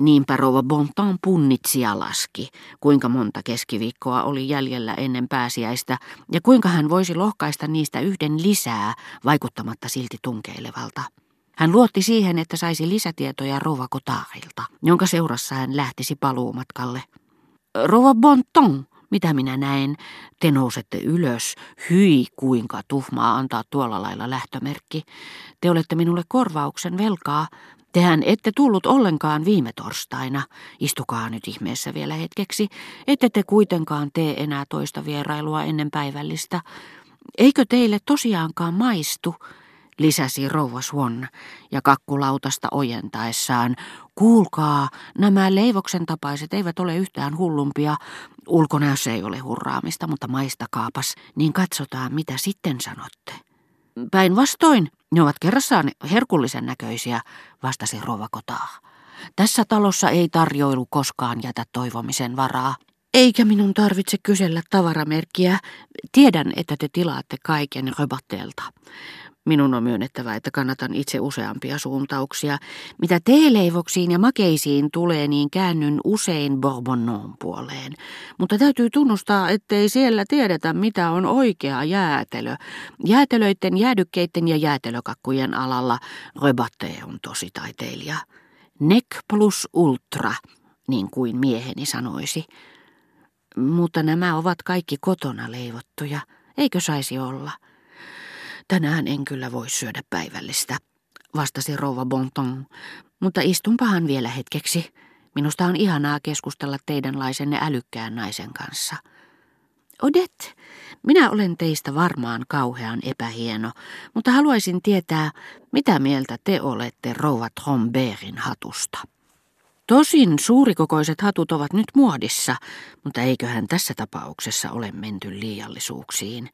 Niinpä rouva Bontan punnitsi ja laski, kuinka monta keskiviikkoa oli jäljellä ennen pääsiäistä ja kuinka hän voisi lohkaista niistä yhden lisää, vaikuttamatta silti tunkeilevalta. Hän luotti siihen, että saisi lisätietoja rouva Kotaarilta, jonka seurassa hän lähtisi paluumatkalle. Rouva Bonton, mitä minä näen? Te nousette ylös. Hyi, kuinka tuhmaa antaa tuolla lailla lähtömerkki. Te olette minulle korvauksen velkaa. Tehän ette tullut ollenkaan viime torstaina. Istukaa nyt ihmeessä vielä hetkeksi. Ette te kuitenkaan tee enää toista vierailua ennen päivällistä. Eikö teille tosiaankaan maistu? lisäsi rouva Swan ja kakkulautasta ojentaessaan. Kuulkaa, nämä leivoksen tapaiset eivät ole yhtään hullumpia. Ulkonäössä ei ole hurraamista, mutta maistakaapas, niin katsotaan mitä sitten sanotte. Päinvastoin, ne ovat kerrassaan herkullisen näköisiä, vastasi rouva Kotaa. Tässä talossa ei tarjoilu koskaan jätä toivomisen varaa. Eikä minun tarvitse kysellä tavaramerkkiä. Tiedän, että te tilaatte kaiken Röbatteelta. Minun on myönnettävä, että kannatan itse useampia suuntauksia. Mitä teeleivoksiin ja makeisiin tulee, niin käännyn usein Bourbonnon puoleen. Mutta täytyy tunnustaa, ettei siellä tiedetä, mitä on oikea jäätelö. Jäätelöiden, jäädykkeiden ja jäätelökakkujen alalla Rebatte on tosi taiteilija. Nek plus ultra, niin kuin mieheni sanoisi. Mutta nämä ovat kaikki kotona leivottuja. Eikö saisi olla? Tänään en kyllä voi syödä päivällistä, vastasi rouva Bonton, mutta istunpahan vielä hetkeksi. Minusta on ihanaa keskustella teidänlaisenne älykkään naisen kanssa. Odet, minä olen teistä varmaan kauhean epähieno, mutta haluaisin tietää, mitä mieltä te olette rouva Tromberin hatusta. Tosin suurikokoiset hatut ovat nyt muodissa, mutta eiköhän tässä tapauksessa ole menty liiallisuuksiin.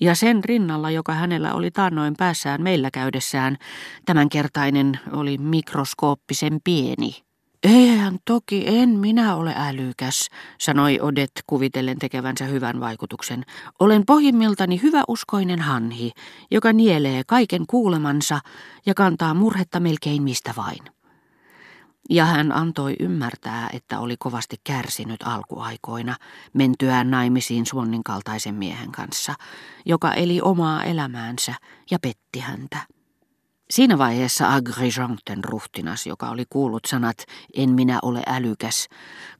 Ja sen rinnalla, joka hänellä oli taannoin päässään meillä käydessään, tämänkertainen oli mikroskooppisen pieni. Eihän toki en minä ole älykäs, sanoi Odet kuvitellen tekevänsä hyvän vaikutuksen. Olen pohjimmiltani hyväuskoinen hanhi, joka nielee kaiken kuulemansa ja kantaa murhetta melkein mistä vain. Ja hän antoi ymmärtää, että oli kovasti kärsinyt alkuaikoina mentyään naimisiin Suonnin kaltaisen miehen kanssa, joka eli omaa elämäänsä ja petti häntä. Siinä vaiheessa Agrijanten ruhtinas, joka oli kuullut sanat en minä ole älykäs,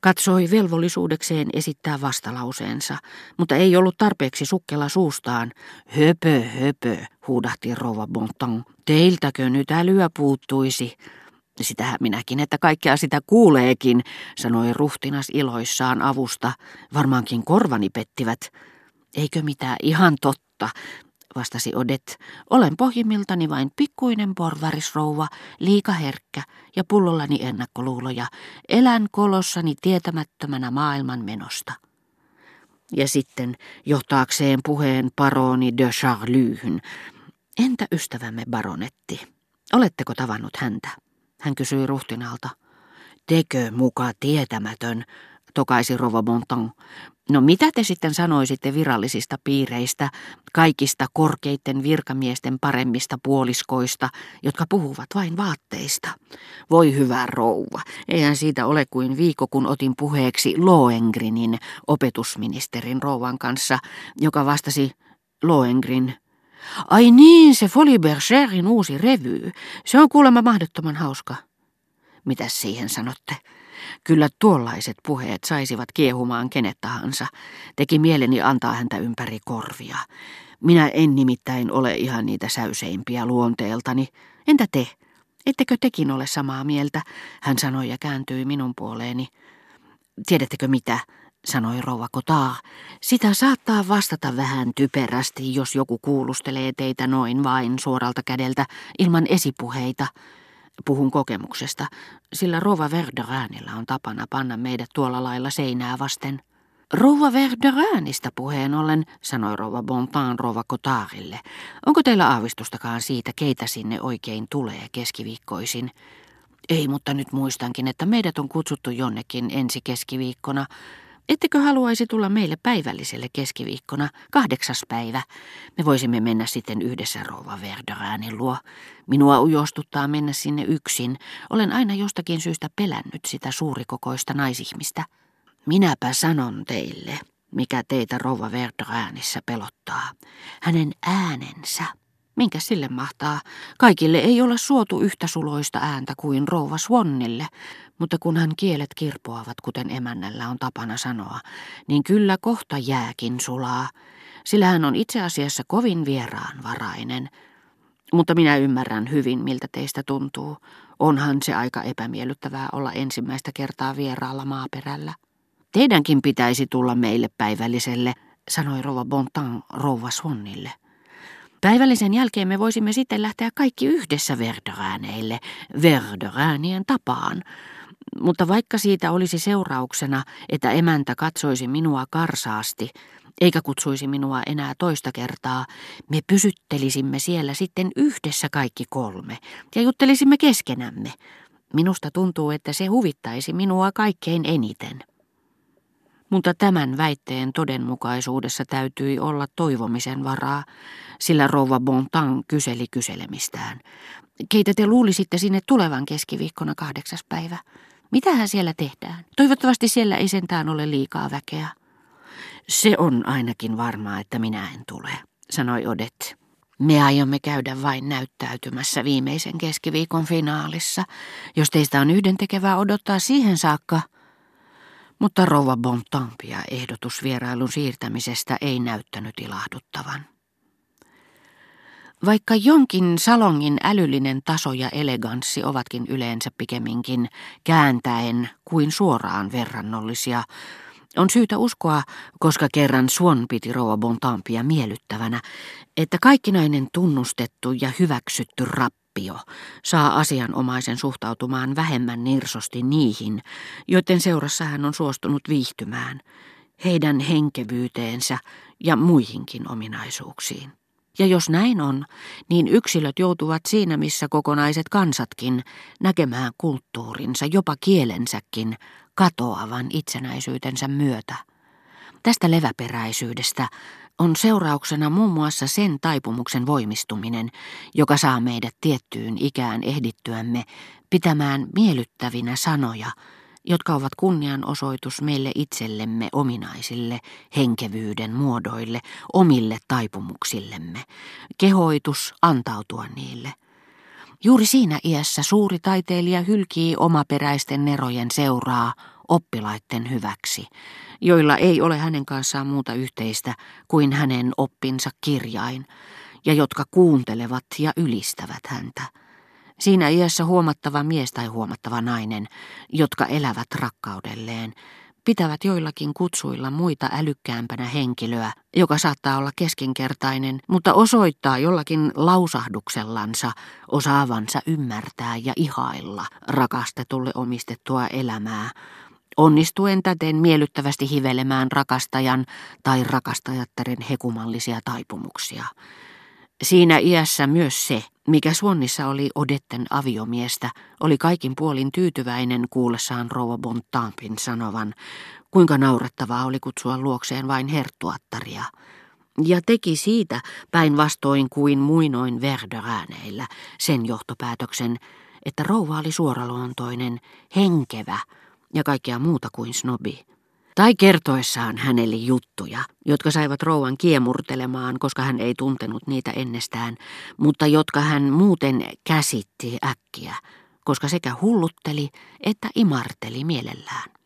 katsoi velvollisuudekseen esittää vastalauseensa, mutta ei ollut tarpeeksi sukkela suustaan. Höpö, höpö, huudahti rouva Bonton. Teiltäkö nyt älyä puuttuisi? Sitähän minäkin, että kaikkea sitä kuuleekin, sanoi ruhtinas iloissaan avusta. Varmaankin korvani pettivät. Eikö mitään ihan totta, vastasi Odet. Olen pohjimmiltani vain pikkuinen porvarisrouva, liika herkkä ja pullollani ennakkoluuloja. Elän kolossani tietämättömänä maailman menosta. Ja sitten johtaakseen puheen paroni de Charlyhyn. Entä ystävämme baronetti? Oletteko tavannut häntä? Hän kysyi ruhtinalta. Tekö muka tietämätön, tokaisi Rova Montan. No mitä te sitten sanoisitte virallisista piireistä, kaikista korkeiden virkamiesten paremmista puoliskoista, jotka puhuvat vain vaatteista? Voi hyvä rouva, eihän siitä ole kuin viikko, kun otin puheeksi Loengrinin opetusministerin rouvan kanssa, joka vastasi Loengrin. Ai niin, se Folie Bergerin uusi revy. Se on kuulemma mahdottoman hauska. Mitäs siihen sanotte? Kyllä tuollaiset puheet saisivat kiehumaan kenet tahansa. Teki mieleni antaa häntä ympäri korvia. Minä en nimittäin ole ihan niitä säyseimpiä luonteeltani. Entä te? Ettekö tekin ole samaa mieltä? Hän sanoi ja kääntyi minun puoleeni. Tiedättekö mitä? Sanoi rouva Kotaa. Sitä saattaa vastata vähän typerästi, jos joku kuulustelee teitä noin vain suoralta kädeltä ilman esipuheita. Puhun kokemuksesta, sillä rouva Verderäänillä on tapana panna meidät tuolla lailla seinää vasten. Rouva Verderäänistä puheen ollen, sanoi rouva Bontan rouva Kotaarille. Onko teillä aavistustakaan siitä, keitä sinne oikein tulee keskiviikkoisin? Ei, mutta nyt muistankin, että meidät on kutsuttu jonnekin ensi keskiviikkona. Ettekö haluaisi tulla meille päivälliselle keskiviikkona, kahdeksas päivä? Me voisimme mennä sitten yhdessä rouva Verderäänin luo. Minua ujostuttaa mennä sinne yksin. Olen aina jostakin syystä pelännyt sitä suurikokoista naisihmistä. Minäpä sanon teille, mikä teitä rouva Verderäänissä pelottaa. Hänen äänensä. Minkä sille mahtaa? Kaikille ei ole suotu yhtä suloista ääntä kuin rouva Swannille, mutta kun hän kielet kirpoavat, kuten emännällä on tapana sanoa, niin kyllä kohta jääkin sulaa, sillä hän on itse asiassa kovin vieraanvarainen. Mutta minä ymmärrän hyvin, miltä teistä tuntuu. Onhan se aika epämiellyttävää olla ensimmäistä kertaa vieraalla maaperällä. Teidänkin pitäisi tulla meille päivälliselle, sanoi rouva Bontan rouva Swannille. Päivällisen jälkeen me voisimme sitten lähteä kaikki yhdessä Verdörääneille, Verdöräänien tapaan. Mutta vaikka siitä olisi seurauksena, että emäntä katsoisi minua karsaasti, eikä kutsuisi minua enää toista kertaa, me pysyttelisimme siellä sitten yhdessä kaikki kolme ja juttelisimme keskenämme. Minusta tuntuu, että se huvittaisi minua kaikkein eniten. Mutta tämän väitteen todenmukaisuudessa täytyi olla toivomisen varaa, sillä rouva Bontan kyseli kyselemistään. Keitä te luulisitte sinne tulevan keskiviikkona kahdeksas päivä? Mitähän siellä tehdään? Toivottavasti siellä ei sentään ole liikaa väkeä. Se on ainakin varmaa, että minä en tule, sanoi Odet. Me aiomme käydä vain näyttäytymässä viimeisen keskiviikon finaalissa. Jos teistä on yhdentekevää odottaa siihen saakka, mutta rouva Bontampia ehdotus vierailun siirtämisestä ei näyttänyt ilahduttavan. Vaikka jonkin salongin älyllinen taso ja eleganssi ovatkin yleensä pikemminkin kääntäen kuin suoraan verrannollisia, on syytä uskoa, koska kerran Suon piti rouva Bontampia miellyttävänä, että kaikkinainen tunnustettu ja hyväksytty rap tappio saa asianomaisen suhtautumaan vähemmän nirsosti niihin, joiden seurassa hän on suostunut viihtymään, heidän henkevyyteensä ja muihinkin ominaisuuksiin. Ja jos näin on, niin yksilöt joutuvat siinä, missä kokonaiset kansatkin, näkemään kulttuurinsa, jopa kielensäkin, katoavan itsenäisyytensä myötä. Tästä leväperäisyydestä on seurauksena muun muassa sen taipumuksen voimistuminen, joka saa meidät tiettyyn ikään ehdittyämme pitämään miellyttävinä sanoja, jotka ovat kunnianosoitus meille itsellemme ominaisille henkevyyden muodoille, omille taipumuksillemme, kehoitus antautua niille. Juuri siinä iässä suuri taiteilija hylkii omaperäisten nerojen seuraa oppilaitten hyväksi, joilla ei ole hänen kanssaan muuta yhteistä kuin hänen oppinsa kirjain, ja jotka kuuntelevat ja ylistävät häntä. Siinä iässä huomattava mies tai huomattava nainen, jotka elävät rakkaudelleen, pitävät joillakin kutsuilla muita älykkäämpänä henkilöä, joka saattaa olla keskinkertainen, mutta osoittaa jollakin lausahduksellansa osaavansa ymmärtää ja ihailla rakastetulle omistettua elämää, onnistuen täten miellyttävästi hivelemään rakastajan tai rakastajattaren hekumallisia taipumuksia. Siinä iässä myös se, mikä Suonnissa oli Odetten aviomiestä, oli kaikin puolin tyytyväinen kuullessaan rouva Bontampin sanovan, kuinka naurettavaa oli kutsua luokseen vain herttuattaria, ja teki siitä päinvastoin kuin muinoin Verdörääneillä sen johtopäätöksen, että rouva oli suoraluontoinen, henkevä, ja kaikkea muuta kuin snobi. Tai kertoessaan hänelle juttuja, jotka saivat rouvan kiemurtelemaan, koska hän ei tuntenut niitä ennestään, mutta jotka hän muuten käsitti äkkiä, koska sekä hullutteli että imarteli mielellään.